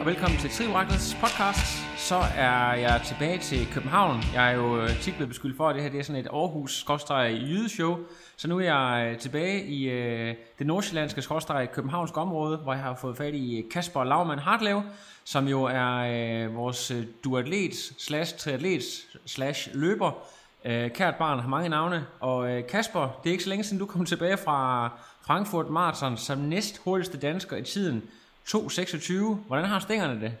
Og velkommen til Trioraklets podcast. Så er jeg tilbage til København. Jeg er jo øh, tit blevet beskyldt for, at det her det er sådan et aarhus show Så nu er jeg øh, tilbage i øh, det nordsjællandske skråstrej københavnske område, hvor jeg har fået fat i Kasper Laumann Hartlev, som jo er øh, vores øh, duatlet slash triatlet slash løber. Øh, kært barn har mange navne. Og øh, Kasper, det er ikke så længe siden du kom tilbage fra Frankfurt Marathon som næst hurtigste dansker i tiden. 2.26. Hvordan har stængerne det?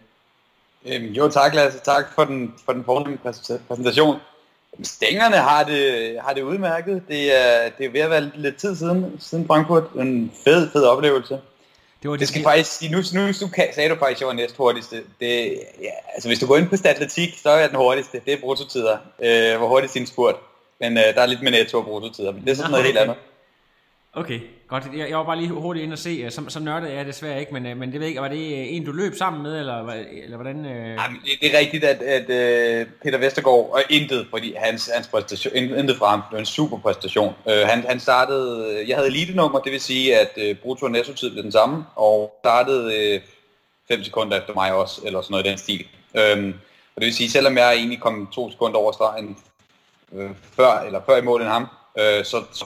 Øhm, jo, tak Lasse. Tak for den, for den fornemme præs- præsentation. Stængerne har det, har det udmærket. Det er, det er ved at være lidt tid siden, siden Frankfurt. En fed, fed oplevelse. Det var Det skal faktisk sige, nu, nu, nu kan- sagde du faktisk, at jeg var næst hurtigste. Det, ja, altså hvis du går ind på Statletik, så er jeg den hurtigste. Det er bruttotider. Øh, hvor hurtigt sin spurt. Men øh, der er lidt med netto og bruttotider, men det er sådan noget helt andet. Okay, godt. Jeg, jeg var bare lige hurtigt ind og se. Øh, så, så nørdede jeg desværre ikke, men, øh, men det ved jeg ikke, var det øh, en, du løb sammen med, eller, eller hvordan? Øh... Jamen, det, det er rigtigt, at, at øh, Peter Vestergaard, og intet, fordi hans, hans præstation, intet fra ham, det var en super præstation. Uh, han, han startede, jeg havde elite-nummer, det vil sige, at uh, brutto og netto-tid blev den samme, og startede 5 sekunder efter mig også, eller sådan noget i den stil. Øhm, og det vil sige, selvom jeg egentlig kom to sekunder over stregen uh, før, eller før i mål end ham, uh, så, så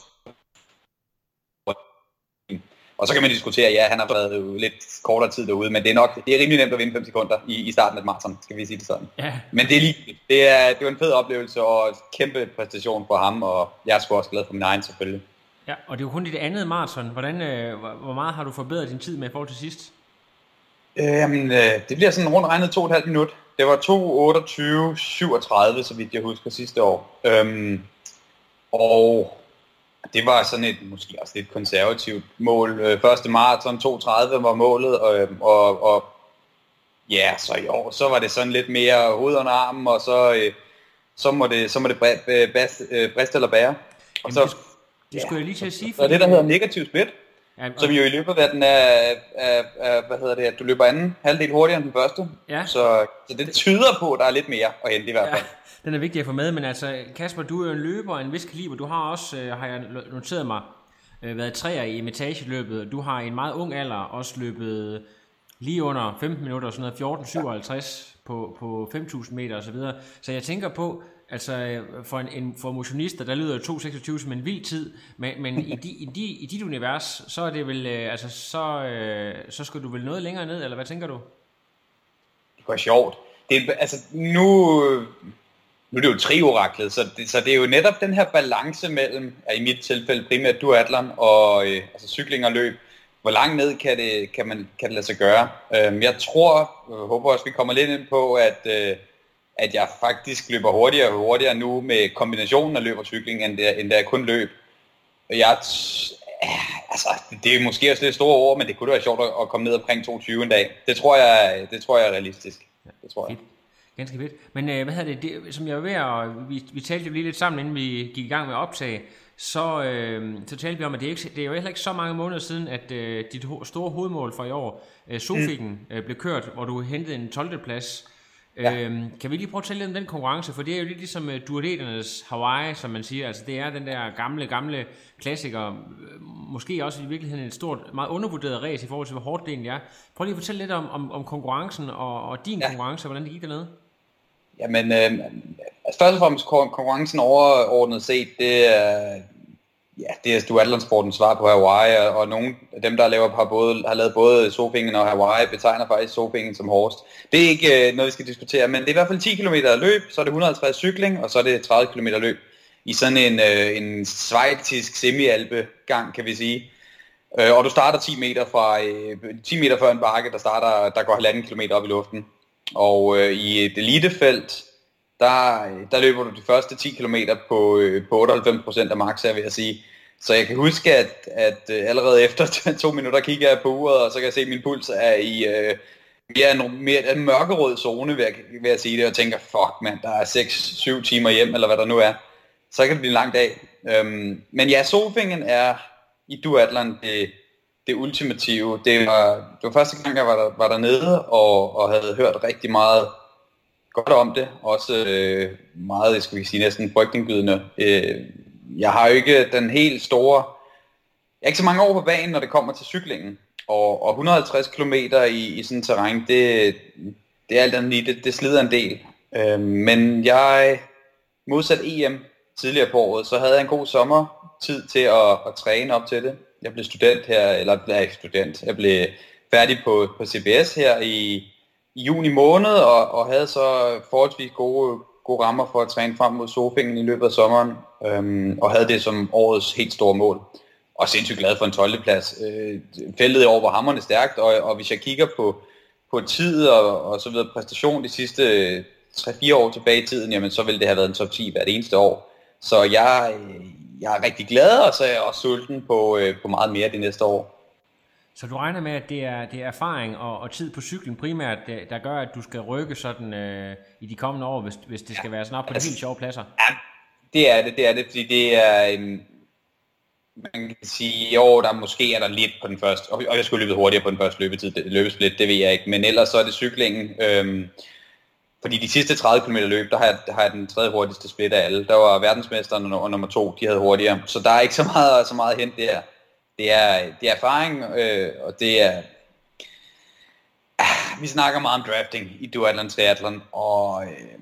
og så kan man diskutere, ja, han har været jo lidt kortere tid derude, men det er nok det er rimelig nemt at vinde 5 sekunder i, i starten af et maraton, skal vi sige det sådan. Ja, Men det er lige, det er, det var en fed oplevelse og kæmpe præstation for ham, og jeg er sgu også glad for min egen selvfølgelig. ja, og det er jo kun dit andet maraton. Hvordan, øh, hvor, meget har du forbedret din tid med i forhold til sidst? Jamen, øh, det bliver sådan rundt regnet 2,5 minut. Det var 2.28.37, så vidt jeg husker sidste år. Øhm, og det var sådan et, måske også lidt konservativt mål. Øh, første maraton 2.30 var målet, og, og, og ja, så i år, så var det sådan lidt mere hoved under armen, og så, øh, så må det, så må det øh, briste eller bære. Og Jamen, så, Det skulle jeg lige til at sige. er det, der hedder negativ split. ja, Som jo i løbet af den er, er, er, hvad hedder det, at du løber anden halvdel hurtigere end den første. Ja. Så, så det tyder på, at der er lidt mere at hente i hvert Ja, fald den er vigtig at få med, men altså Kasper, du er jo en løber af en vis kaliber. Du har også, øh, har jeg noteret mig, øh, været træer i imitageløbet. Du har i en meget ung alder også løbet lige under 15 minutter, sådan noget 14.57 på, på 5.000 meter osv. Så, så jeg tænker på, altså øh, for en, en for motionister, der lyder 2.26 som en vild tid, men, men i, di, i, di, i dit univers, så er det vel, øh, altså så, øh, så skal du vel noget længere ned, eller hvad tænker du? Det var sjovt. Det, altså, nu, øh, nu er det jo trioraklet, så det, så det er jo netop den her balance mellem, ja, i mit tilfælde primært duatlon og øh, altså cykling og løb. Hvor langt ned kan det, kan man, kan det lade sig gøre? Øhm, jeg tror, jeg håber også, vi kommer lidt ind på, at, øh, at jeg faktisk løber hurtigere og hurtigere nu med kombinationen af løb og cykling, end det, end det er kun løb. Og Jeg, altså, det er måske også lidt store ord, men det kunne da være sjovt at, at komme ned omkring 22 en dag. Det tror jeg, det tror jeg er realistisk. Det tror jeg. Ganske fedt. Men øh, hvad hedder det, det, som jeg var ved at, vi, vi talte jo lige lidt sammen, inden vi gik i gang med at optage, så, øh, så talte vi om, at det er, ikke, det er jo heller ikke så mange måneder siden, at øh, dit ho- store hovedmål for i år, øh, Sofiken, øh, blev kørt, hvor du hentede en 12. plads. Ja. Øhm, kan vi lige prøve at tale lidt om den konkurrence, for det er jo lidt ligesom uh, duadeternes Hawaii, som man siger, altså det er den der gamle, gamle klassiker, øh, måske også i virkeligheden et stort, meget undervurderet race i forhold til, hvor hårdt det egentlig er. Prøv lige at fortælle lidt om, om, om konkurrencen og, og din ja. Konkurrence, hvordan det gik dernede. Jamen, øh, altså først og fremmest konkurrencen overordnet set, det er, ja, det er duatlonsportens svar på Hawaii, og, og nogle af dem, der laver par både, har lavet både Sofingen og Hawaii, betegner faktisk Sofingen som hårdest. Det er ikke øh, noget, vi skal diskutere, men det er i hvert fald 10 km løb, så er det 150 cykling, og så er det 30 km løb i sådan en, øh, en svejtisk semi-alpe-gang, kan vi sige. Øh, og du starter 10 meter fra øh, 10 meter før en bakke, der starter der går halvanden kilometer op i luften. Og øh, i et elitefelt, der, øh, der løber du de første 10 km på, øh, på 98% af max, vil jeg sige. Så jeg kan huske, at, at øh, allerede efter to minutter kigger jeg på uret, og så kan jeg se, at min puls er i øh, mere, en, mere en mørkerød zone, vil jeg, vil jeg sige det, og tænker, fuck mand, der er 6-7 timer hjem, eller hvad der nu er. Så kan det blive en lang dag. Øhm, men ja, Sofingen er i Duatland det, det ultimative. Det var, det var første gang, jeg var, der, var dernede, og, og havde hørt rigtig meget godt om det. Også øh, meget, skal vi sige, næsten frygtindgydende. Øh, jeg har jo ikke den helt store... Jeg er ikke så mange år på banen, når det kommer til cyklingen. Og, og 150 km i, i sådan et terræn, det, det er alt andet lige, det, det slider en del. Øh, men jeg, modsat EM tidligere på året, så havde jeg en god sommertid til at, at træne op til det. Jeg blev student her, eller nej, student, jeg blev færdig på, på CBS her i, i juni måned, og, og havde så forholdsvis gode, gode rammer for at træne frem mod Sofingen i løbet af sommeren, øhm, og havde det som årets helt store mål. Og sindssygt glad for en 12. plads. Øh, feltet i år var hammerne stærkt, og, og hvis jeg kigger på, på tid og, og så videre præstation de sidste øh, 3-4 år tilbage i tiden, jamen så ville det have været en top 10 hvert eneste år. Så jeg, jeg er rigtig glad, og så er jeg også sulten på, øh, på meget mere de næste år. Så du regner med, at det er, det er erfaring og, og tid på cyklen primært, der, der gør, at du skal rykke sådan øh, i de kommende år, hvis, hvis det skal være sådan op på de altså- helt sjove pladser? Ja, det er det, det er det, fordi det er en, man kan sige, jo, der måske er der lidt på den første, og jeg skulle løbet hurtigere på den første løbetid, det- løbesplit, det ved jeg ikke, men ellers så er det cyklingen, øhm, fordi de sidste 30 km løb, der har, jeg, der har jeg den tredje hurtigste split af alle. Der var verdensmesteren og, nummer to, de havde hurtigere. Så der er ikke så meget, så meget hent der. Det er, det er erfaring, øh, og det er... Ah, vi snakker meget om drafting i duathlon triathlon, og... Øh,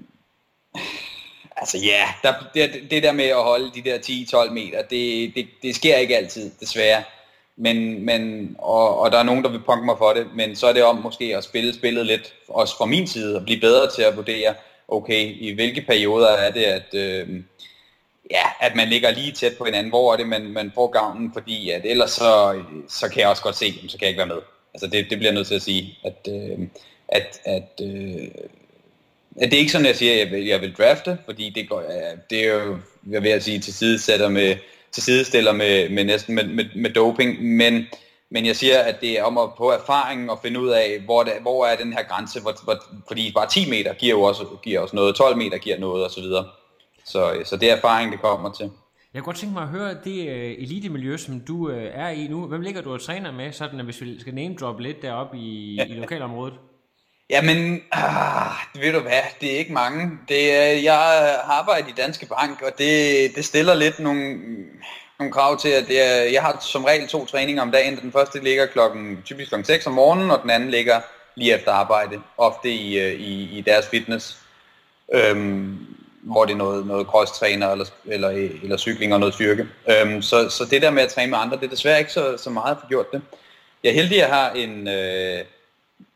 altså ja, der, det, det der med at holde de der 10-12 meter, det, det, det sker ikke altid, desværre. Men, men, og, og der er nogen, der vil punke mig for det, men så er det om måske at spille spillet lidt, også fra min side, og blive bedre til at vurdere, okay, i hvilke perioder er det, at, øh, ja, at man ligger lige tæt på hinanden, hvor er det, man, man får gavnen, fordi at ellers så, så kan jeg også godt se, så kan jeg ikke være med. Altså det, det bliver jeg nødt til at sige, at, øh, at, at, øh, at det er ikke sådan, jeg siger, at jeg vil, jeg vil drafte, fordi det, går, øh, det er jo, jeg vil sige, til sidesætter med, til sidestiller med, med næsten med, med, med doping, men, men jeg siger, at det er om at på erfaringen og finde ud af, hvor, det, hvor er den her grænse, hvor, hvor, fordi bare 10 meter giver jo også, giver også noget, 12 meter giver noget osv. Så, så, så det er erfaring, det kommer til. Jeg kunne godt tænke mig at høre det øh, elitemiljø, som du øh, er i nu. Hvem ligger du og træner med, sådan at hvis vi skal name drop lidt deroppe i, i lokalområdet? Jamen, ah, ved du hvad, det er ikke mange. Det er, jeg arbejder i Danske Bank, og det, det stiller lidt nogle, nogle krav til, at det er, jeg har som regel to træninger om dagen. Den første ligger klokken, typisk klokken 6 om morgenen, og den anden ligger lige efter arbejde, ofte i, øh, i, i deres fitness. Øhm, hvor det er noget, noget cross-træner eller, eller, eller cykling og noget styrke. Øhm, så, så det der med at træne med andre, det er desværre ikke så, så meget for gjort det. Jeg er heldig, at jeg har en, øh,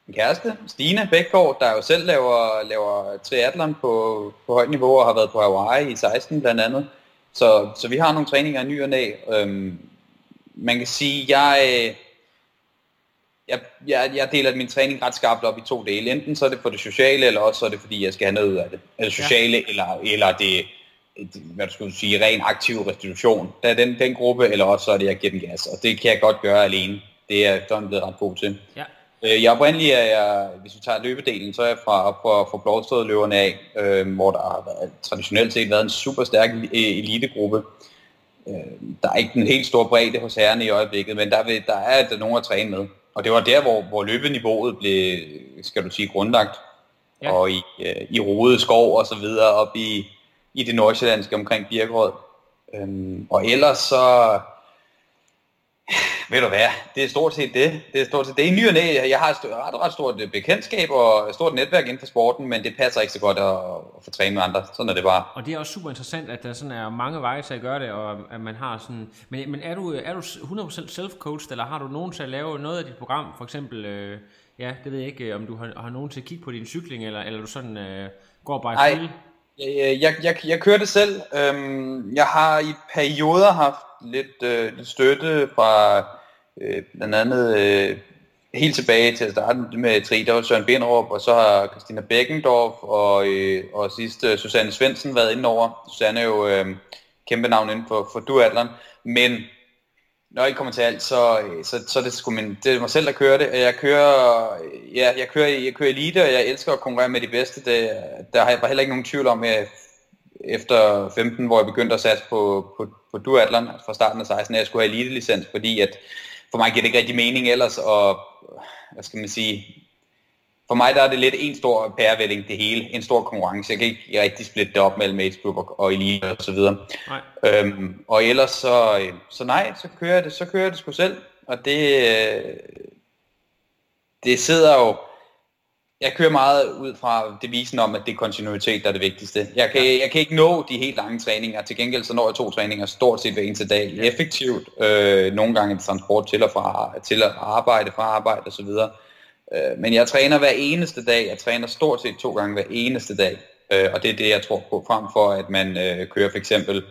en kæreste, Stine Bækgaard, der jo selv laver, laver triathlon på, på højt niveau og har været på Hawaii i 16 blandt andet. Så, så vi har nogle træninger i ny og næ. Øhm, man kan sige, jeg, jeg, jeg, jeg deler min træning ret skarpt op i to dele. Enten så er det for det sociale, eller også så er det fordi, jeg skal have noget ud af det. Eller sociale, ja. eller, eller det, hvad du skulle sige, ren aktiv restitution. Der er den, den gruppe, eller også så er det, jeg giver den gas. Og det kan jeg godt gøre alene. Det er jeg efterhånden blevet ret god til. Ja. Øh, Jeg oprindeligt er jeg, hvis vi tager løbedelen, så er jeg fra, fra, fra Blåstred løberne af, øh, hvor der har været, traditionelt set været en super stærk e- elitegruppe. Øh, der er ikke den helt store bredde hos herrerne i øjeblikket, men der, vil, der er der nogen at træne med. Og det var der, hvor, hvor løbeniveauet blev, skal du sige, grundlagt. Ja. Og i, øh, i Rode skov og så videre op i, i det nordsjællandske omkring Birkerød. Øhm, og ellers så, Ved du hvad, det er stort set det. Det er stort set det. I ny og næ, jeg har et ret, ret stort øh, bekendtskab og et stort netværk inden for sporten, men det passer ikke så godt at, at få træne med andre. Sådan er det bare. Og det er også super interessant, at der sådan er mange veje til at gøre det, og at man har sådan... Men, men er, du, er du 100% self-coached, eller har du nogen til at lave noget af dit program? For eksempel, øh, ja, det ved jeg ikke, om du har, har nogen til at kigge på din cykling, eller, eller du sådan øh, går bare i? Jeg, jeg, jeg, jeg kører det selv. Øhm, jeg har i perioder haft lidt, øh, lidt støtte fra øh, blandt andet øh, helt tilbage til at starte med Trida der var Søren Binderup, og så har Christina Beckendorf og, øh, og sidst øh, Susanne Svendsen været inde over. Susanne er jo øh, kæmpe navn inden for, for duatleren, men når jeg kommer til alt, så, øh, så, så det, sgu min, det er mig selv, der kører det. Jeg kører, ja, jeg kører, jeg kører elite, og jeg elsker at konkurrere med de bedste. Det, der har jeg bare heller ikke nogen tvivl om, at efter 15, hvor jeg begyndte at satse på, på, på altså fra starten af 16, at jeg skulle have elite-licens, fordi at for mig giver det ikke rigtig mening ellers, og hvad skal man sige, for mig der er det lidt en stor pærevælling, det hele, en stor konkurrence. Jeg kan ikke rigtig splitte det op mellem age group og, og elite og så videre. Nej. Øhm, og ellers så, øh, så nej, så kører jeg det, så kører jeg det sgu selv, og det, øh, det sidder jo, jeg kører meget ud fra devisen om, at det er kontinuitet, der er det vigtigste. Jeg kan, jeg kan ikke nå de helt lange træninger. Til gengæld så når jeg to træninger stort set hver eneste dag. Effektivt. Øh, nogle gange en transport til og fra til at arbejde, fra arbejde osv. Øh, men jeg træner hver eneste dag. Jeg træner stort set to gange hver eneste dag. Øh, og det er det, jeg tror på, frem for at man øh, kører for eksempel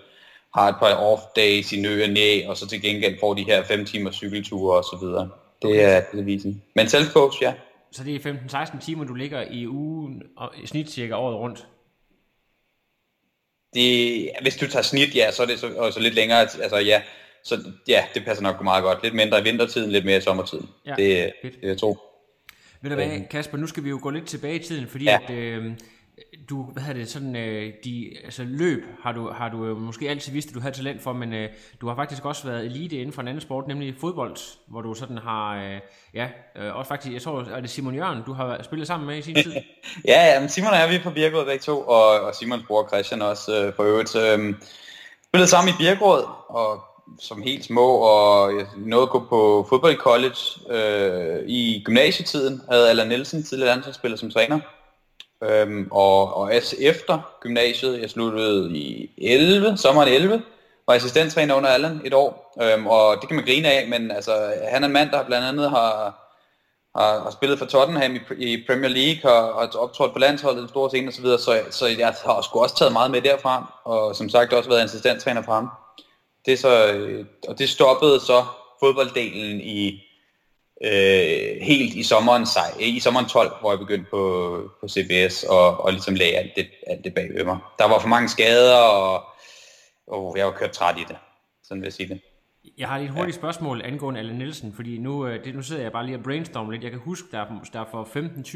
har et par off days i nø og næ, og så til gengæld får de her 5 timer cykelture og så videre. Det er devisen. Men self-coach, ja. Så det er 15-16 timer, du ligger i ugen, og i snit cirka året rundt. Det, hvis du tager snit, ja, så er det så, og så lidt længere, altså ja, så ja, det passer nok meget godt. Lidt mindre i vintertiden, lidt mere i sommertiden. Ja, det, fedt. det jeg tror. Ved du hvad, Kasper, nu skal vi jo gå lidt tilbage i tiden, fordi Ja. at øh, du, hvad hedder det, sådan, øh, de, altså løb har du, har du øh, måske altid vidst, at du havde talent for, men øh, du har faktisk også været elite inden for en anden sport, nemlig fodbold, hvor du sådan har, øh, ja, øh, også faktisk, jeg tror, er det Simon Jørgen, du har spillet sammen med i sin tid? Ja, ja, men Simon og jeg, vi er på Birkerød begge to, og, og Simons bror Christian også øh, for øvrigt. Øh, spillede sammen i Birkerød, og som helt små, og jeg nåede at gå på fodboldcollege øh, i gymnasietiden, havde Allan Nielsen, tidligere landsholdsspiller, som træner. Øhm, og, og altså efter gymnasiet, jeg sluttede i 11, sommeren 11, var assistenttræner under Allan et år, øhm, og det kan man grine af, men altså, han er en mand, der blandt andet har, har, har spillet for Tottenham i, i Premier League, og har optrådt på landsholdet i store scene osv., så, så, så jeg har sgu også taget meget med derfra, og som sagt også været assistenttræner for ham. Det så, øh, og det stoppede så fodbolddelen i øh, helt i sommeren, sej- i sommeren 12, hvor jeg begyndte på, på CBS og, og ligesom lagde alt det, alt det bag ved mig. Der var for mange skader, og, og jeg var kørt træt i det. Sådan vil jeg sige det. Jeg har lige et hurtigt spørgsmål angående Allan Nielsen, fordi nu, øh, det, nu sidder jeg bare lige og brainstormer lidt. Jeg kan huske, der, der for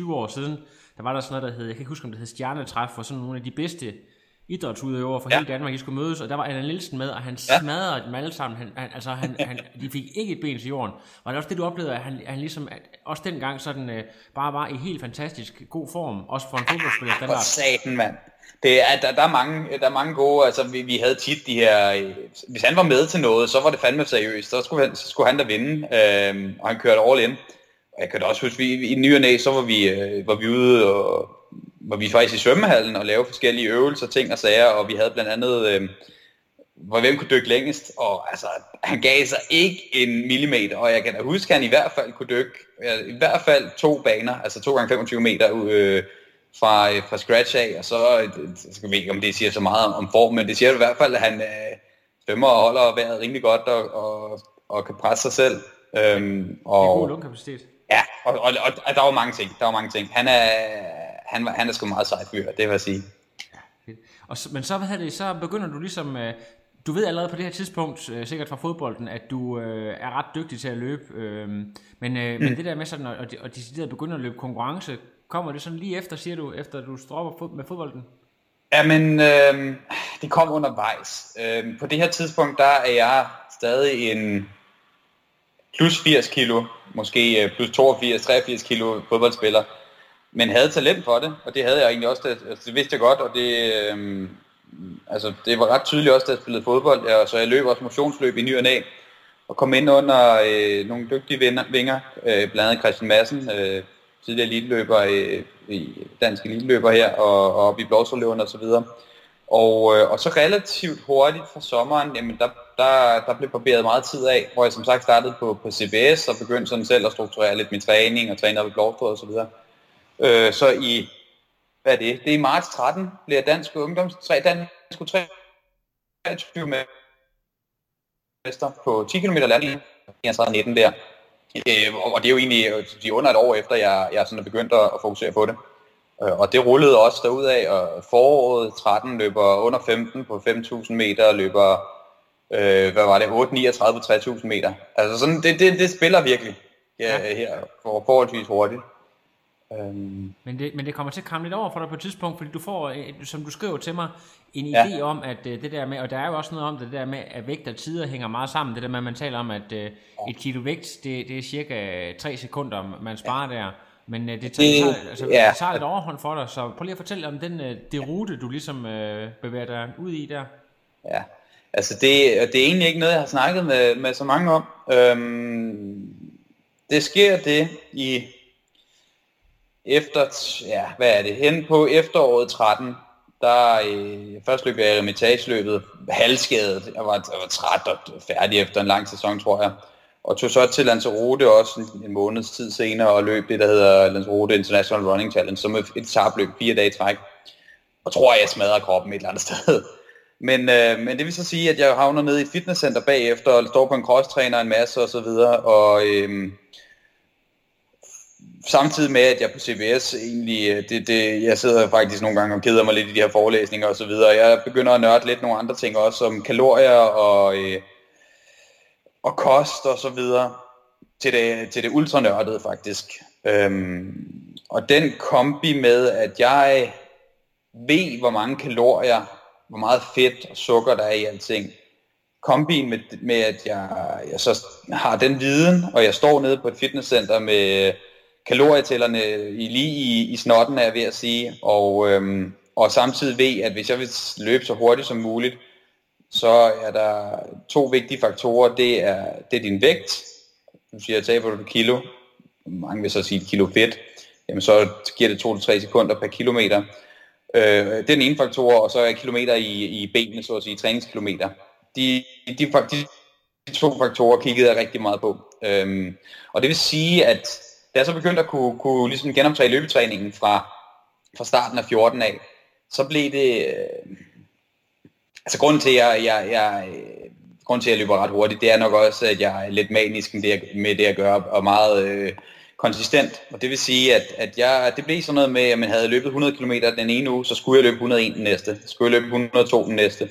15-20 år siden, der var der sådan noget, der hed, jeg kan ikke huske, om det hed Stjernetræf, hvor sådan nogle af de bedste idrætsudøvere fra ja. Hele Danmark, de skulle mødes, og der var Allan Nielsen med, og han Ja. smadrede dem alle sammen. Han, han, altså, han, han, de fik ikke et ben til jorden. Og det også det, du oplevede, at han, han ligesom, at også dengang sådan, øh, bare var i helt fantastisk god form, også for en fodboldspiller For standard. satan, mand. Det er, der, der, er mange, der er mange gode, altså vi, vi havde tit de her, øh, hvis han var med til noget, så var det fandme seriøst, så skulle han, så skulle han da vinde, øhm, og han kørte all in. Og jeg kan da også huske, vi, i ny og næ, så var vi, øh, var vi ude, og var vi faktisk i svømmehallen og lave forskellige øvelser, ting og sager, og vi havde blandt andet, øh, hvor hvem kunne dykke længst, og altså, han gav sig ikke en millimeter, og jeg kan da huske, at han i hvert fald kunne dykke, i hvert fald to baner, altså 2 gange 25 meter øh, fra, øh, fra scratch af, og så, øh, så skal vi ikke, om det siger så meget om, om form, men det siger i hvert fald, at han øh, svømmer og holder vejret rimelig godt, og, og, og kan presse sig selv. Øhm, Det er god og, lungekapacitet. ja, og, og, og, og, der var mange ting, der var mange ting. Han er, han, var- han er sgu meget sej fyr, det vil jeg sige. Og så, men så, hvad det, så begynder du ligesom, øh, du ved allerede på det her tidspunkt, øh, sikkert fra fodbolden, at du øh, er ret dygtig til at løbe, øh, men, øh, men det der med sådan, at, at, at decideret begynde at løbe konkurrence, kommer det sådan lige efter, siger du, efter du stopper fod, med fodbolden? Jamen, øh, det kom undervejs. Øh, på det her tidspunkt, der er jeg stadig en plus 80 kilo, måske øh, plus 82, 83 kilo fodboldspiller, men havde talent for det, og det havde jeg egentlig også, det, altså, det vidste jeg godt, og det, øh, altså, det var ret tydeligt også, da jeg spillede fodbold, ja, så jeg løb også motionsløb i ny og næ, og kom ind under øh, nogle dygtige venner, vinger, øh, blandt andet Christian Madsen, øh, tidligere eliteløber øh, i dansk eliteløber her, og, og op i Blåsforløven og så videre. Og, øh, og så relativt hurtigt fra sommeren, jamen der, der, der blev barberet meget tid af, hvor jeg som sagt startede på, på CBS og begyndte sådan selv at strukturere lidt min træning og træne op i Blåsforløven og så videre. Øh, så i, hvad er det? Det er i marts 13, bliver dansk ungdoms, tre, dansk 23 med mester på 10 km landing, 19 der. Øh, og det er jo egentlig de er under et år efter, jeg, jeg sådan er begyndt at, at fokusere på det. Øh, og det rullede også derudad, og foråret 13 løber under 15 på 5.000 meter, løber, øh, hvad var det, 8.39 på 3.000 meter. Altså sådan, det, det, det spiller virkelig ja, ja. her for, forholdsvis hurtigt. Øhm. Men, det, men det kommer til at komme lidt over for dig på et tidspunkt, fordi du får, øh, som du skriver til mig, en ja. idé om, at uh, det der med, og der er jo også noget om det, det der med, at vægt og tider hænger meget sammen. Det der med, at man taler om, at uh, et kilo vægt, det, det er cirka 3 sekunder, man sparer ja. der. Men det, tager, det, tager, altså, ja. det tager lidt overhånd for dig, så prøv lige at fortælle om den det rute, du ligesom uh, bevæger dig ud i der. Ja, altså det, det er egentlig ikke noget, jeg har snakket med, med så mange om. Øhm, det sker det i efter, ja, hvad er det, hen på efteråret 13, der øh, først løb jeg remitageløbet halvskadet. Jeg var, jeg var træt og færdig efter en lang sæson, tror jeg. Og tog så til Lanzarote også en, en måneds tid senere og løb det, der hedder Lanzarote International Running Challenge, som er et tabløb fire dage i træk. Og tror jeg, jeg smadrer kroppen et eller andet sted. Men, øh, men det vil så sige, at jeg havner nede i et fitnesscenter bagefter og står på en crosstræner en masse og så videre. Og, øh, samtidig med, at jeg på CBS egentlig, øh, det, det, jeg sidder faktisk nogle gange og keder mig lidt i de her forelæsninger og så videre. Jeg begynder at nørde lidt nogle andre ting også, som kalorier og, øh, og kost og så videre, til det, til det ultranørdede faktisk. Øhm, og den kombi med, at jeg ved, hvor mange kalorier, hvor meget fedt og sukker der er i alting, kombin med, med at jeg, jeg så har den viden, og jeg står nede på et fitnesscenter med kalorietællerne øh, lige i, i snotten, er jeg ved at sige, og, øhm, og samtidig ved, at hvis jeg vil løbe så hurtigt som muligt, så er der to vigtige faktorer. Det er, det er din vægt. Du siger, at taber du et kilo, mange vil så sige et kilo fedt, jamen så giver det 2-3 sekunder per kilometer. Øh, det er den ene faktor, og så er kilometer i, i benene, så at sige, træningskilometer. De, de, de, de to faktorer kiggede jeg rigtig meget på. Øhm, og det vil sige, at da jeg så begyndte at kunne, kunne ligesom genoptage løbetræningen fra, fra starten af 14 af, så blev det... Øh, altså grunden til, at jeg, jeg, jeg, øh, grunden til, at jeg løber ret hurtigt, det er nok også, at jeg er lidt manisk med det, med det at gøre, og meget øh, konsistent. Og det vil sige, at, at jeg, det blev sådan noget med, at man havde løbet 100 km den ene uge, så skulle jeg løbe 101 den næste. Så skulle jeg løbe 102 den næste.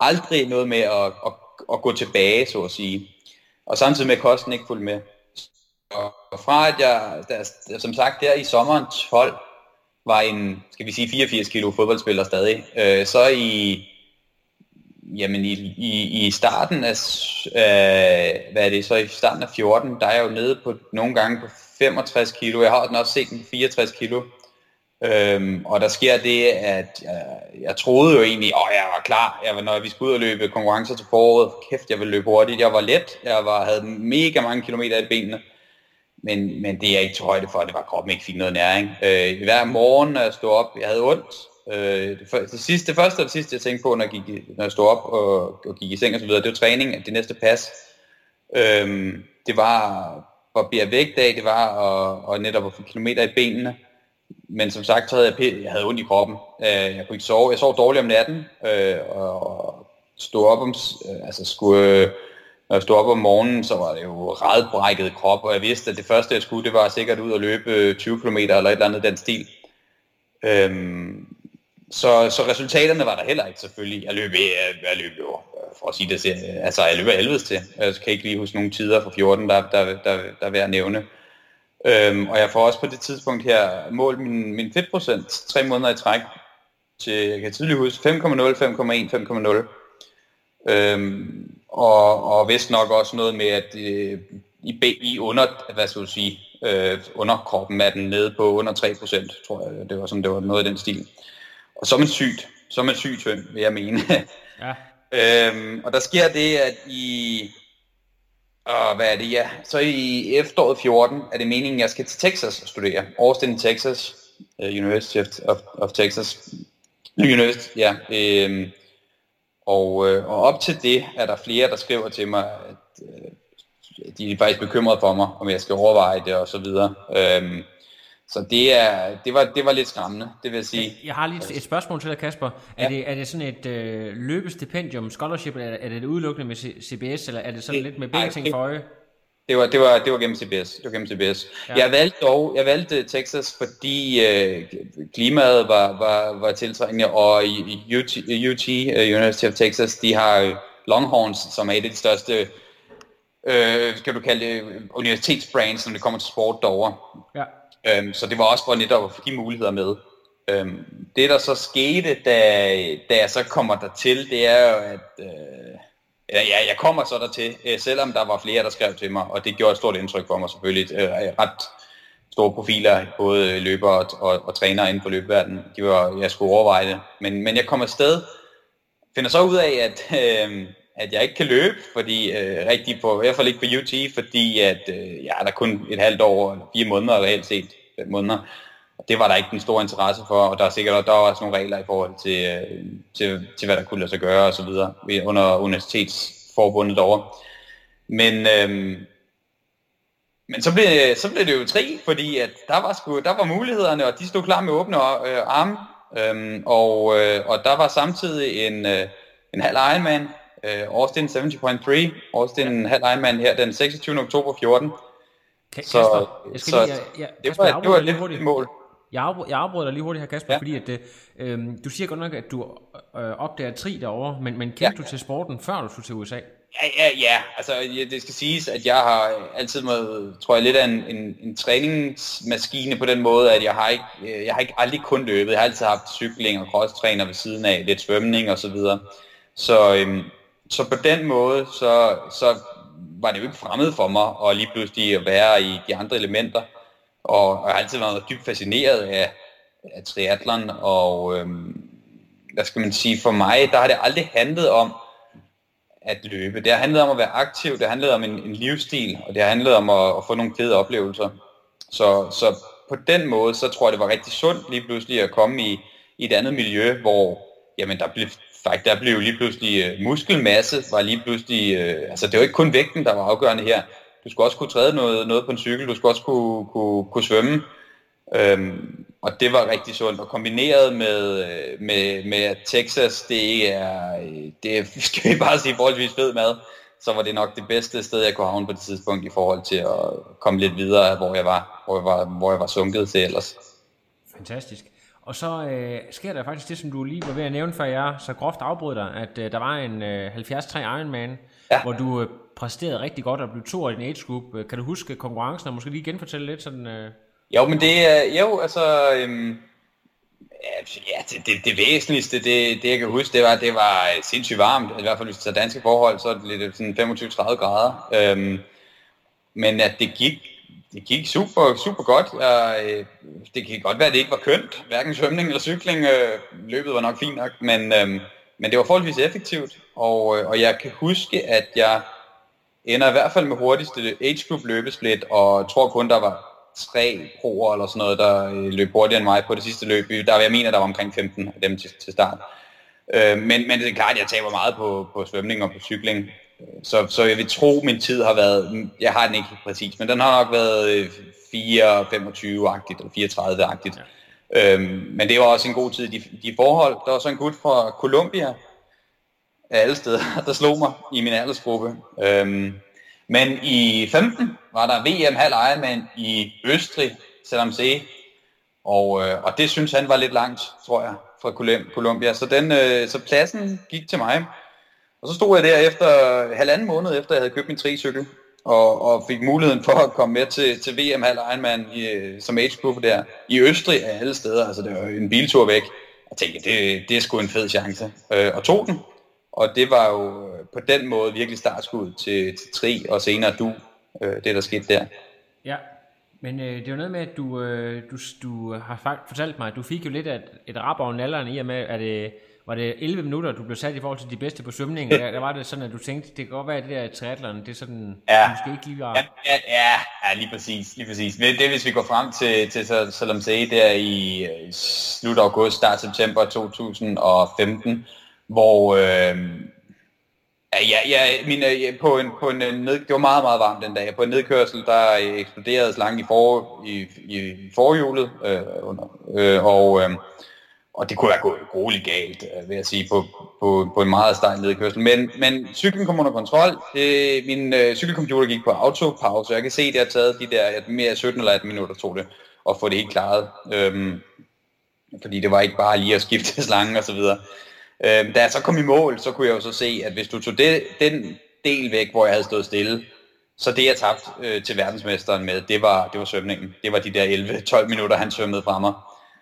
Aldrig noget med at, at, at gå tilbage, så at sige. Og samtidig med, at kosten ikke fulgte med. Fra at jeg, der, som sagt, der i sommeren 12, var en, skal vi sige, 84 kilo fodboldspiller stadig, øh, så i, jamen i, i, i starten af, øh, hvad er det, så i starten af 14, der er jeg jo nede på nogle gange på 65 kilo, jeg har den også set den 64 kilo, Øhm, og der sker det, at jeg, jeg troede jo egentlig, at jeg var klar, jeg var, når vi skulle ud og løbe konkurrencer til foråret, kæft, jeg ville løbe hurtigt, jeg var let, jeg var, havde mega mange kilometer i benene, men, men det er ikke til højde for, det var kroppen ikke fik noget næring. Øh, hver morgen, når jeg stod op, jeg havde ondt. Øh, det, det, sidste, det første og det sidste, jeg tænkte på, når jeg, gik, når jeg stod op og, og gik i seng og så videre, det var træning, at det næste pas. Øh, det var at bære vægt af, det var og, og netop at få kilometer i benene. Men som sagt, så havde jeg, jeg havde ondt i kroppen. Øh, jeg kunne ikke sove. Jeg sov dårligt om natten, øh, og, og stod op om, øh, altså skulle når jeg stod op om morgenen, så var det jo redbrækket krop, og jeg vidste, at det første, jeg skulle, det var sikkert ud og løbe øh, 20 km eller et eller andet den stil. Øhm, så, så resultaterne var der heller ikke selvfølgelig. Jeg løb, jeg, jeg løb jo, øh, for at sige det, altså jeg løb af helvedes til. Jeg kan ikke lige huske nogle tider fra 14, der, der, der, der er værd at nævne. Øhm, og jeg får også på det tidspunkt her målt min, min fedtprocent tre måneder i træk til, jeg kan tydeligt huske, 5,0, 5,1, 5,0. Øhm, og, og vist nok også noget med, at øh, i, i under, hvad skal du sige, øh, underkroppen er den nede på under 3%, tror jeg, det var sådan, det var noget af den stil. Og så er man sygt, så er man sygt tynd, vil jeg mene. Ja. øhm, og der sker det, at i, Og hvad er det, ja. Så i efteråret 14 er det meningen, at jeg skal til Texas og studere. Austin, Texas. Uh, University of, of, of Texas. University, ja. Øhm, og, øh, og op til det er der flere, der skriver til mig, at øh, de er faktisk bekymrede for mig, om jeg skal overveje det og så videre. Øhm, så det, er, det, var, det var lidt skræmmende, det vil jeg sige. Jeg har lige et- spørgsmål til dig, Kasper. Er, Ja. det, er det sådan et øh, løbestipendium, scholarship, eller er det udelukkende med CBS, eller er det sådan Det- lidt med begge ting for øje? Det var, det var, det var gennem CBS. Det var gennem CBS. Ja. Jeg valgte dog, jeg valgte Texas, fordi øh, klimaet var, var, var tiltrængende, og i, i UT, UT uh, University of Texas, de har øh, Longhorns, som er et af de største, øh, skal du kalde det, universitetsbrands, når det kommer til sport derovre. Ja. Øhm, så det var også for netop at de muligheder med. Øhm, det der så skete, da, da jeg så kommer dertil, det er jo, at øh, ja, ja, jeg kommer så dertil, øh, selvom der var flere, der skrev til mig, og det gjorde et stort indtryk for mig selvfølgelig. Øh, ret store profiler, både løbere og, og, og trænere inden for løbeverdenen. De var, jeg skulle overveje det. Men, men jeg kommer afsted, finder så ud af, at, øh, at jeg ikke kan løbe, fordi øh, rigtig på, i hvert fald ikke på UT, fordi at øh, jeg er der kun et halvt år, eller fire måneder reelt set, fem måneder. Det var der ikke den store interesse for, og der er sikkert der er også nogle regler i forhold til, øh, til, til hvad der kunne lade sig gøre og så videre ved- under universitetsforbundet derovre. Men, øh, men så blev, så blev det jo tre, fordi at der, var sgu, der var mulighederne, og de stod klar med åbne øh, arme. Øhm, og, øh, og der var samtidig en, øh, en halv Ironman, øh, Austin 70.3, Austin en halv Ironman her den 26. oktober 14. Ka- Så, Kasper, jeg skal så lige, jeg, jeg, det Kasper, var, det var lidt hurtigt. mål. Jeg, afbryder, jeg afbryder dig lige hurtigt her, Kasper, ja. Fordi at, øh, øhm, du siger godt nok, at du øh, opdager tri derovre, men, men kendte Ja. du til sporten, før du skulle til USA? Ja, ja, ja. Altså, ja, det skal siges, at jeg har altid med, tror jeg, lidt af en, en, en træningsmaskine på den måde, at jeg har ikke, øh, jeg har ikke aldrig kun løbet. Jeg har altid haft cykling og crosstræner ved siden af, lidt svømning og så videre. Så, øhm, så på den måde, så, så var det jo ikke fremmed for mig at lige pludselig at være i de andre elementer. Og, og jeg har altid været dybt fascineret af, af triatlon, og øhm, hvad skal man sige, for mig, der har det aldrig handlet om, at løbe. Det har handlet om at være aktiv, det har handlet om en, en livsstil, og det har handlet om at, at få nogle fede oplevelser. Så, så på den måde, så tror jeg, det var rigtig sundt lige pludselig at komme i, i et andet miljø, hvor jamen, der blev faktisk der blev lige pludselig øh, muskelmasse, var lige pludselig, øh, altså det var ikke kun vægten, der var afgørende her. Du skulle også kunne træde noget, noget på en cykel, du skulle også kunne, kunne, kunne svømme. Øhm, og det var rigtig sundt, og kombineret med, øh, med, med at Texas, det er, øh, det er, skal vi bare sige, forholdsvis fed mad, så var det nok det bedste sted, jeg kunne havne på det tidspunkt i forhold til at komme lidt videre, hvor jeg var, hvor jeg var, hvor jeg var sunket til ellers. Fantastisk. Og så øh, sker der faktisk det, som du lige var ved at nævne, før jeg så groft afbrød dig, at øh, der var en øh, 70-3 Ironman. Ja. hvor du øh, præsterede rigtig godt og blev to i din age group. Øh, kan du huske konkurrencen, og måske lige genfortælle lidt sådan... Øh... Jo, men det er, jo, altså, øhm, ja, det, det, det væsentligste, det, det jeg kan huske, det var, det var øh, sindssygt varmt, i hvert fald hvis det er danske forhold, så er det lidt øh, sådan 25-30 grader. Øhm, men at det gik, det gik super, super godt. Og, øh, det kan godt være, at det ikke var kønt, hverken svømning eller cykling. Øh, løbet var nok fint nok, men, øhm, men det var forholdsvis effektivt. Og, øh, og jeg kan huske, at jeg ender i hvert fald med hurtigste age group løbesplit, og tror kun, der var tre proer eller sådan noget, der øh, løb hurtigere end mig på det sidste løb. Der, jeg mener, der var omkring 15 af dem til, til start. Øh, men, men det er klart, at jeg taber meget på, på svømning og på cykling. Øh, Så, så jeg vil tro, min tid har været, jeg har den ikke præcis, men den har nok været øh, 4-25-agtigt, eller 34-agtigt. Ja. Øhm, men det var også en god tid i de, de forhold. Der var så en gut fra Colombia, af alle steder, der slog mig i min aldersgruppe. Øhm, men i 15 var der VM halv Ironman i Østrig, selvom se. Og, øh, og det synes han var lidt langt, tror jeg, fra Colombia. Så, den, øh, så pladsen gik til mig. Og så stod jeg der efter halvanden måned efter, jeg havde købt min tricykel, og, og fik muligheden for at komme med til, til VM halv Ironman i, øh, som age group der. I Østrig af alle steder, altså det var en biltur væk. Jeg tænkte, det, det er sgu en fed chance. Øh, og tog den. Og det var jo øh, på den måde virkelig startskud til, til Tri og senere du, øh, det der skete der. Ja, men øh, det er jo noget med, at du, øh, du, du har fakt- fortalt mig, at du fik jo lidt af et, et rap over nalderen i og med, at det var det 11 minutter, du blev sat i forhold til de bedste på svømning. Der, der var det sådan, at du tænkte, det kan godt være, at det der triathlon, det er sådan, Ja. måske ikke lige var... Ja, ja, ja, ja, lige præcis, lige præcis. Det, det hvis vi går frem til, til så- Salom Se der i øh, slut august, start september 2015, hvor øh, ja, ja, min, øh, på en, på en øh, ned, det var meget, meget varmt den dag. På en nedkørsel, der øh, eksploderede slangen i, for, i, i forhjulet, øh, under, øh, og, øh, og det kunne være gået grueligt galt, øh, vil jeg sige, på, på, på en meget stejl nedkørsel. Men, men cyklen kom under kontrol. Det, min øh, cykelcomputer gik på autopause, jeg kan se, at det har taget de der mere 17 eller 18 minutter, tog det, at få det helt klaret. Øh, fordi det var ikke bare lige at skifte slangen og så videre. Øhm, da jeg så kom i mål, så kunne jeg jo så se, at hvis du tog det, den del væk, hvor jeg havde stået stille, så det jeg tabte øh, til verdensmesteren med, det var, det var svømningen. Det var de der 11-12 minutter, han svømmede fra mig.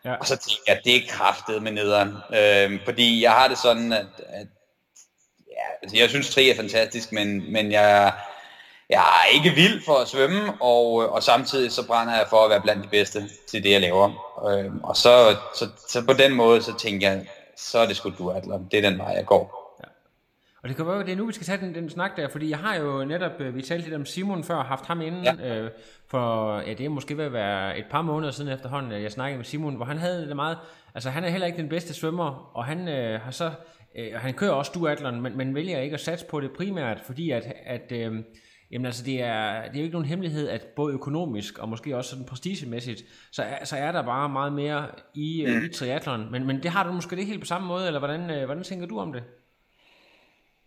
Ja. Og så tænkte jeg, det er kraftet med nederen. Øhm, fordi jeg har det sådan, at, at ja, altså jeg synes tri er fantastisk, men, men jeg, jeg er ikke vild for at svømme, og, og samtidig så brænder jeg for at være blandt de bedste til det, jeg laver. Øhm, og så, så, så på den måde, så tænker jeg, så er det sgu duatlon. Det er den vej, jeg går. Og det kan være, at det er nu, vi skal tage den, den snak der, fordi jeg har jo netop, øh, vi talte lidt om Simon før, haft ham inden, ja. øh, for ja, det er måske ved at være et par måneder siden efterhånden, at jeg snakkede med Simon, hvor han havde det meget, altså han er heller ikke den bedste svømmer, og han øh, har så, øh, han kører også duatlon, men, men vælger ikke at satse på det primært, fordi at, at øh, Jamen altså, det er, det er jo ikke nogen hemmelighed, at både økonomisk og måske også sådan prestigemæssigt, så er, så er der bare meget mere i, mm. i triathlon. Men, men det har du måske ikke helt på samme måde, eller hvordan, øh, hvordan tænker du om det?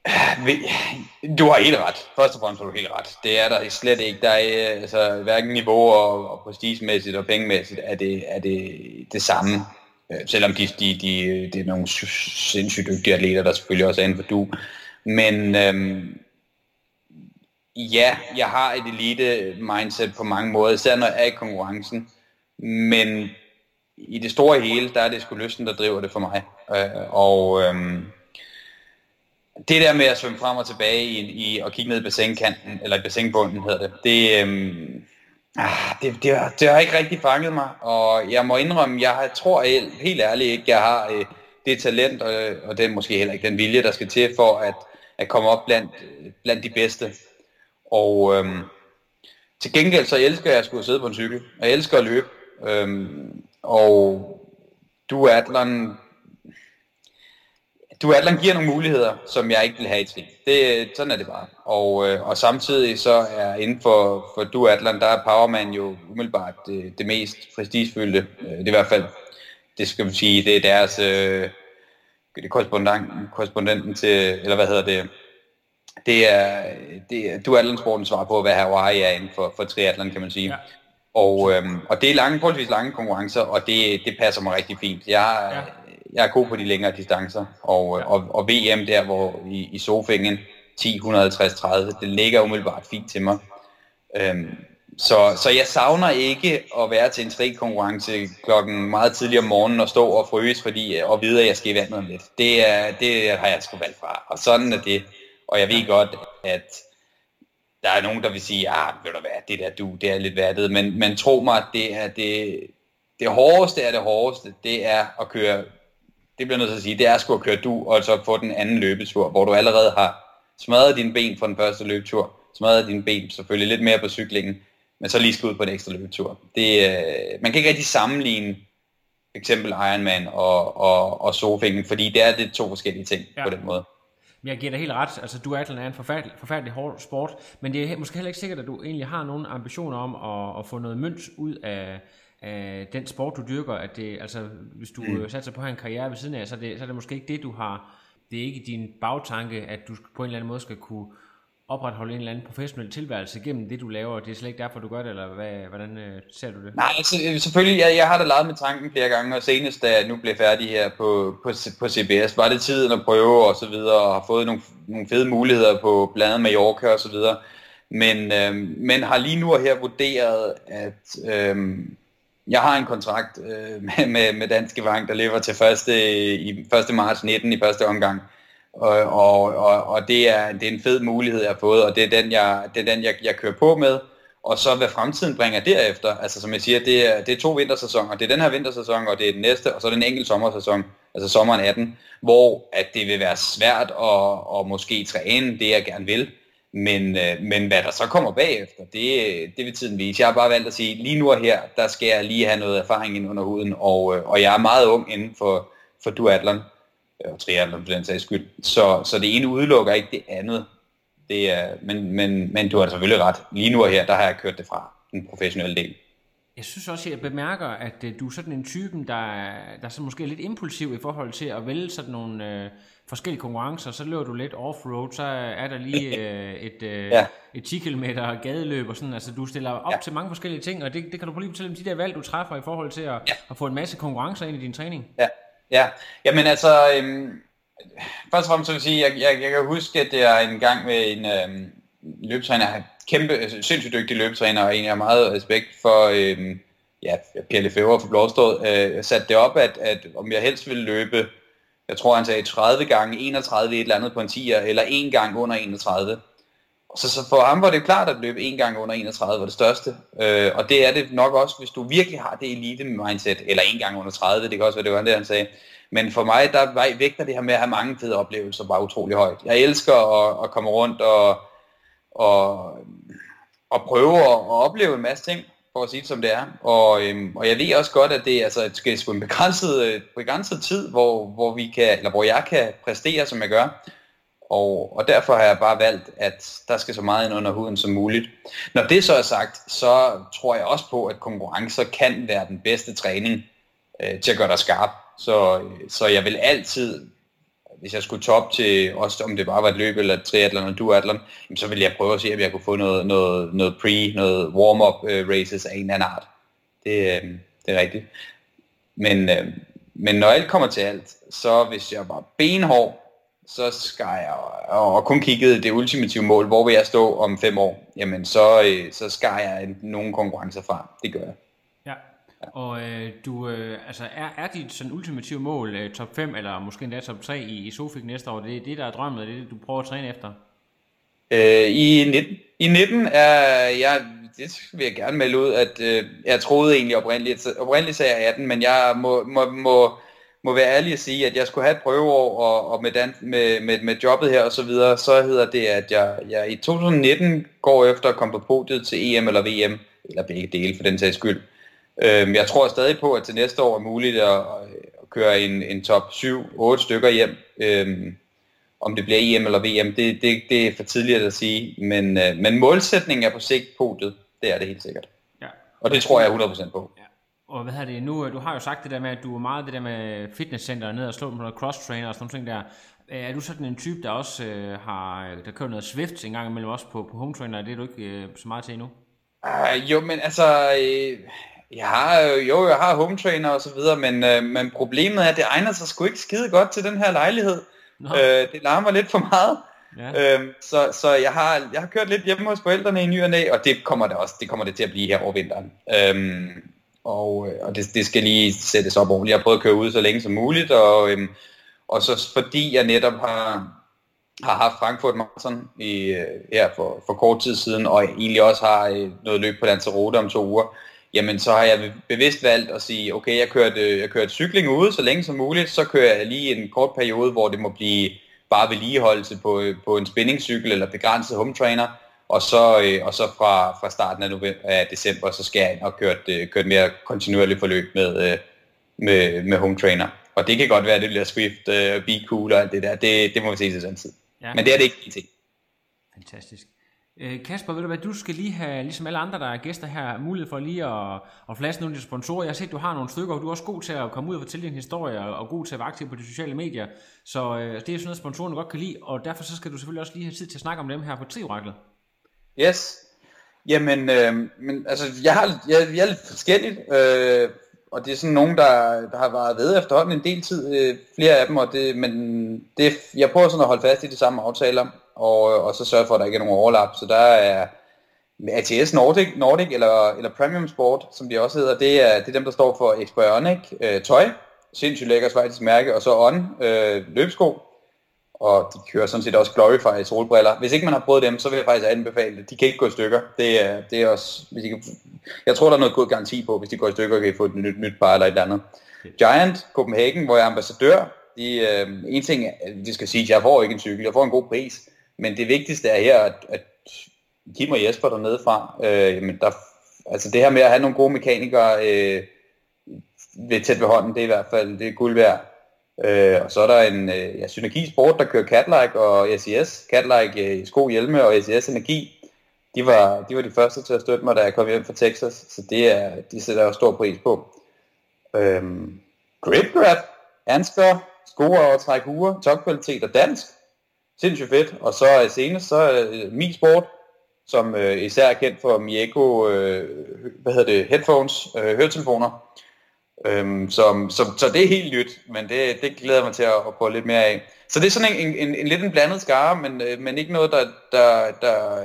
Du har helt ret. Først og fremmest har du helt ret. Det er der slet ikke. Der er øh, altså, hverken niveau og, og prestigemæssigt og pengemæssigt er det, er det, det samme. Øh, Selvom de, de, de, det er nogle sy- sindssygt dygtige atleter, der selvfølgelig også er inden for du. Men øhm, ja, jeg har et elite mindset på mange måder, især når jeg er i konkurrencen. Men i det store hele, der er det sgu lysten, der driver det for mig. Øh, og øh, det der med at svømme frem og tilbage i, i og kigge ned i bassinkanten, eller i bassinbunden hedder det, det, øh, ah, det, det, har, det har ikke rigtig fanget mig, og jeg må indrømme, jeg tror helt, helt ærligt ikke, jeg har øh, det talent, og, og det er måske heller ikke den vilje, der skal til for at, at komme op blandt, blandt de bedste. Og øhm, til gengæld så elsker jeg at skulle sidde på en cykel, og jeg elsker at løbe, øhm, og duatlon duatlon giver nogle muligheder, som jeg ikke vil have i tri. Det, sådan er det bare. Og, øh, og samtidig så er inden for, for duatlon, der er powerman jo umiddelbart det, det mest prestigefyldte. Øh, Det er i hvert fald, det skal man sige, det er deres øh, det er korrespondenten til, eller hvad hedder det, det er, det er duatlonsporten svar på, hvad Hawaii er inden for, for triathlon, kan man sige. Ja. Og, øhm, og det er lange, forholdsvis lange konkurrencer, og det, det passer mig rigtig fint. Jeg, Ja. jeg er god på de længere distancer, og, Ja. og, og VM der, hvor i, i Sofingen 10, 150, 30, det ligger umiddelbart fint til mig. Øhm, så, så jeg savner ikke at være til en tri-konkurrence klokken meget tidligere om morgenen og stå og fryse, fordi, og vide, at jeg skal i vandet om lidt. Det, er, det har jeg sgu valgt fra, og sådan er det. Og jeg ved godt, at der er nogen, der vil sige, ah, ved du hvad, det der du, det er lidt værdet, men, men tro mig, det er det, det hårdeste er det hårdeste, det er at køre, det bliver nødt til at sige, det er sgu at køre du, og så få den anden løbetur, hvor du allerede har smadret dine ben fra den første løbetur, smadret dine ben selvfølgelig lidt mere på cyklingen, men så lige skal ud på en ekstra løbetur. Det, øh, man kan ikke rigtig sammenligne eksempel Ironman og, og, og Sofingen, fordi det er det to forskellige ting ja. på den måde. Jeg giver dig helt ret, altså duatlon er en forfærdelig, forfærdelig hård sport, men det er måske heller ikke sikkert, at du egentlig har nogle ambitioner om at, at få noget mønt ud af, af den sport, du dyrker, at det, altså hvis du mm. satser på at have en karriere ved siden af, så er, det, så er det måske ikke det, du har, det er ikke din bagtanke, at du på en eller anden måde skal kunne opretholde en eller anden professionel tilværelse gennem det, du laver, det er slet ikke derfor, du gør det, eller hvad, hvordan øh, ser du det? Nej, altså, øh, selvfølgelig, jeg, jeg har da leget med tanken flere gange, og senest da jeg nu blev færdig her på, på, på CBS, var det tiden at prøve og så videre, og har fået nogle, nogle fede muligheder på blandt andet Mallorca og så videre. Men, øh, men har lige nu og her vurderet, at øh, jeg har en kontrakt øh, med, med, med Danske Bank, der lever til 1. i 1. marts 19 i første omgang. Og, og, og, og det, er, det er en fed mulighed, jeg har fået, og det er den, jeg, det er den, jeg, jeg kører på med. Og så hvad fremtiden bringer derefter, altså som jeg siger, det er, det er to vintersæsoner. Det er den her vintersæson, og det er den næste, og så er det en enkelt sommersæson. altså sommeren 18, hvor at det vil være svært at, at måske træne det, jeg gerne vil. Men, øh, men hvad der så kommer bagefter, det, det vil tiden vise. Jeg har bare valgt at sige, lige nu og her, der skal jeg lige have noget erfaring ind under huden, og, øh, og jeg er meget ung inden for, for duatlon, og triathlon for den sags skyld. Så, så det ene udelukker ikke det andet. Det er, men, men, men du har selvfølgelig ret. Lige nu og her, der har jeg kørt det fra den professionelle del. Jeg synes også, at jeg bemærker, at øh, du er sådan en typen, der, er- der er så måske er lidt impulsiv i forhold til at vælge sådan nogle øh, forskellige konkurrencer. Så løber du lidt off-road, så er der lige øh, et, øh, Ja. et 10 km gadeløb og sådan. Altså, du stiller op ja. til mange forskellige ting, og det, det kan du prøve lige fortælle om de der valg, du træffer i forhold til at, ja. at få en masse konkurrencer ind i din træning. Ja, ja. Jamen altså, øhm, først og fremmest så vil jeg sige, jeg, jeg, jeg kan huske, at det er en gang med en øhm, løbetræner, kæmpe, øh, sindssygt dygtig løbetræner, og en jeg har meget respekt for, øhm, ja, Pelle Lefebvre for Blåstået, øh, satte det op, at, at om jeg helst ville løbe, jeg tror han sagde 30 gange 31 et eller andet på en 10'er, eller en gang under 31. Så, så for ham var det jo klart at løbe en gang under 31 var det største. Øh, og det er det nok også, hvis du virkelig har det elite mindset, eller en gang under 30, det kan også være, det var det, han sagde. Men for mig, der vægter det her med at have mange fede oplevelser bare utrolig højt. Jeg elsker at, at komme rundt og, og, og prøve at, at opleve en masse ting, for at sige det som det er. Og, øhm, og jeg ved også godt, at det er altså, skal sgu en begrænset, øh, begrænset tid, hvor, hvor, vi kan, eller hvor jeg kan præstere, som jeg gør. Og, og derfor har jeg bare valgt, at der skal så meget ind under huden som muligt. Når det så er sagt, så tror jeg også på, at konkurrencer kan være den bedste træning øh, til at gøre dig skarp. Så, så jeg vil altid, hvis jeg skulle top til, også om det bare var et løb eller et triathlon eller duathlon, jamen, så ville jeg prøve at se, om jeg kunne få noget, noget, noget pre, noget warm-up øh, races af en eller anden art. Det, øh, det er rigtigt. Men, øh, men når alt kommer til alt, så hvis jeg var benhård, så skal jeg, og, kun kiggede det ultimative mål, hvor vil jeg stå om fem år, jamen så, øh, så skal jeg nogle konkurrencer fra. Det gør jeg. Ja. Og øh, du, øh, altså er, er dit sådan ultimative mål øh, top 5, eller måske endda top 3 i, i Sofik næste år? Det er det, der er drømmen, og det er det, du prøver at træne efter? Øh, i, 19, I 19 er jeg, det vil jeg gerne melde ud, at øh, jeg troede egentlig oprindeligt, oprindeligt sagde jeg 18, men jeg må, må, må, må være ærlig at sige, at jeg skulle have et prøveår, og, og med, dan, med, med, med jobbet her og så videre, så hedder det, at jeg, jeg i 2019 går efter at komme på podiet til EM eller VM, eller begge dele for den sags skyld. Øhm, jeg tror stadig på, at til næste år er muligt at, at køre en, en top 7-8 stykker hjem. Øhm, om det bliver EM eller VM, det, det, det er for tidligt at sige, men, øh, men målsætningen er på sigt podiet, det er det helt sikkert. Ja. Og det tror jeg 100% på. Og hvad hedder det nu? Du har jo sagt det der med, at du er meget det der med fitnesscenter ned og slå med noget cross-trainer og sådan nogle ting der. Øh, Er du sådan en type, der også øh, har, der kører noget Swift en gang imellem også på, på home trainer? Det er du ikke øh, så meget til endnu? Uh, jo, men altså, øh, jeg har, øh, jo, jeg har home trainer og så videre, men, øh, men problemet er, at det egner sig sgu ikke skide godt til den her lejlighed. Øh, det larmer lidt for meget. Ja. Øhm, så så jeg, har, jeg har kørt lidt hjemme hos forældrene i ny og næ, og det kommer det også det kommer det til at blive her over vinteren. Øhm, og øh, og det, det skal lige sættes op ordentligt. Jeg har prøvet at køre ud så længe som muligt, og, øhm, og så fordi jeg netop har, har haft Frankfurt Marathon i, øh, her for, for kort tid siden, og egentlig også har øh, noget løb på Lanzarote om to uger, jamen så har jeg bevidst valgt at sige, okay, jeg kørte, jeg kørte cykling ude så længe som muligt, så kører jeg lige en kort periode, hvor det må blive bare vedligeholdelse på, på en spændingscykel eller begrænset home trainer, og så, øh, og så fra, fra starten af, november, af december, så skal jeg ind og køre et, køre et mere kontinuerligt forløb med, øh, med, med home trainer. Og det kan godt være, at det bliver Swift, øh, Be Cool og alt det der, det, det må vi se til den tid. Ja. Men det er det ikke PT. Fantastisk. Øh, Kasper, ved du hvad, du skal lige have, ligesom alle andre, der er gæster her, mulighed for lige at, at flaske nogle af de sponsorer. Jeg har set, du har nogle stykker, og du er også god til at komme ud og fortælle din historie, og, og god til at være aktiv på de sociale medier. Så øh, det er sådan noget, sponsorerne godt kan lide, og derfor så skal du selvfølgelig også lige have tid til at snakke om dem her på Trioraklet. Yes. Jamen, øh, men altså, jeg har, jeg, jeg er lidt forskelligt, øh, og det er sådan nogen, der, der har været ved efterhånden en del tid, øh, flere af dem, og det, men det, jeg prøver sådan at holde fast i de samme aftaler, og, og så sørge for, at der ikke er nogen overlap, så der er ATS Nordic, Nordic eller, eller Premium Sport, som de også hedder, det er, det er dem, der står for Expionic øh, tøj, sindssygt lækker svejtisk mærke, og så On øh, løbsko, og de kører sådan set også Glorify solbriller. Hvis ikke man har prøvet dem, så vil jeg faktisk anbefale det. De kan ikke gå i stykker. Det er, det er også, hvis I kan, jeg tror, der er noget god garanti på, hvis de går i stykker, kan I få et nyt, nyt par eller et eller andet. Giant Copenhagen, hvor jeg er ambassadør. De, øh, en ting, det skal sige, jeg får ikke en cykel, jeg får en god pris, men det vigtigste er her, at, at Kim og Jesper dernede fra, øh, jamen der, altså det her med at have nogle gode mekanikere øh, ved tæt ved hånden, det er i hvert fald det er guld værd. Øh, og så er der en øh, ja, Synergi Sport, der kører Catlike og SES. Catlike øh, sko, hjelme og SES Energi. De var, de var de første til at støtte mig, da jeg kom hjem fra Texas, så det er, de sætter jeg stor pris på. Øhm, Grip Grab, handsker, sko og træk huer, topkvalitet og dansk. Sindssygt fedt. Og så øh, senest så øh, Mi Sport, som øh, især er kendt for Mieko, øh, hvad hedder det, headphones, øh, høretelefoner. Øhm, som, som, så det er helt nyt, men det, det glæder jeg mig til at, at prøve lidt mere af. Så det er sådan en, en, en, en lidt en blandet skare, men, øh, men ikke noget, der, der, der,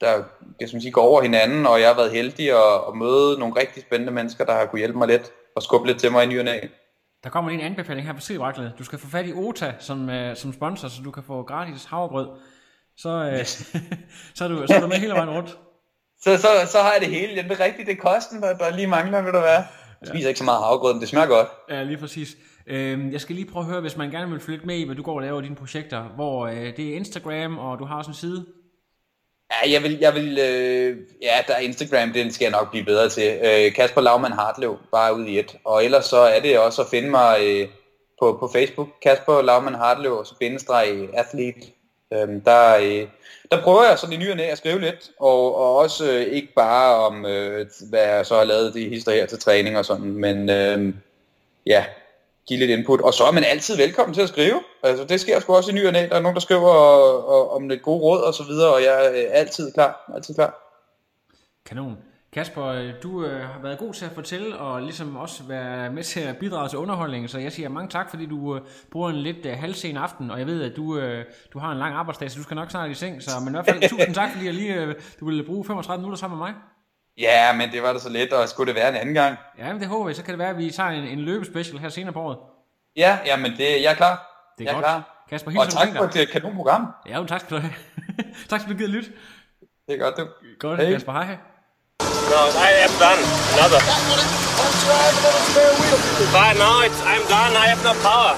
der jeg skal sige, går over hinanden, og jeg har været heldig at, at møde nogle rigtig spændende mennesker, der har kunne hjælpe mig lidt og skubbe lidt til mig i ny næ. Der kommer lige en anbefaling her på Sidevaglet. Du skal få fat i Ota som, øh, som sponsor, så du kan få gratis havregrød. Så, øh, så, er du, så er du med hele vejen rundt. Så, så, så har jeg det hele. Det er rigtigt, det er kosten, der, der lige mangler, vil der være. Spiser ikke så meget havregrød, men det smager godt. Ja, lige præcis. Øhm, jeg skal lige prøve at høre, hvis man gerne vil følge med i, hvad du går og laver i dine projekter, hvor øh, det er Instagram, og du har også en side. Ja, jeg vil, jeg vil øh, ja, der er Instagram, den skal jeg nok blive bedre til. Øh, Kasper Laumann Hartlev, bare ud i et. Og ellers så er det også at finde mig øh, på, på Facebook, Kasper Laumann Hartlev, og så bindestreg athlete. Øhm, der, øh, der prøver jeg sådan i ny og næ at skrive lidt, og, og også øh, ikke bare om, øh, hvad jeg så har lavet de hister her til træning og sådan, men øh, ja, give lidt input. Og så er man altid velkommen til at skrive. Altså, det sker sgu også i ny og næ. Der er nogen, der skriver og, og, om lidt gode råd og så videre, og jeg er øh, altid klar. Altid klar. Kanon. Kasper, øh, du øh, har været god til at fortælle, og ligesom også være med til at bidrage til underholdningen, så jeg siger mange tak, fordi du øh, bruger en lidt øh, halvsen aften, og jeg ved, at du, øh, du har en lang arbejdsdag, så du skal nok snart i seng, så men i hvert fald tusind tak, fordi jeg lige, øh, du ville bruge 35 minutter sammen med mig. Ja, men det var da så let, og skulle det være en anden gang? Ja, men det håber jeg, så kan det være, at vi tager en, en løbespecial her senere på året. Ja, ja, men det, jeg er klar. Det er jeg godt. er klar. Kasper, Og tak for et kanonprogram. Ja, jo, tak skal du have. tak skal du give lyt. Det er godt, du. Godt, Hej. Kasper, hej. No, I am done. Another. Fine, now it's, I'm done. I have no power.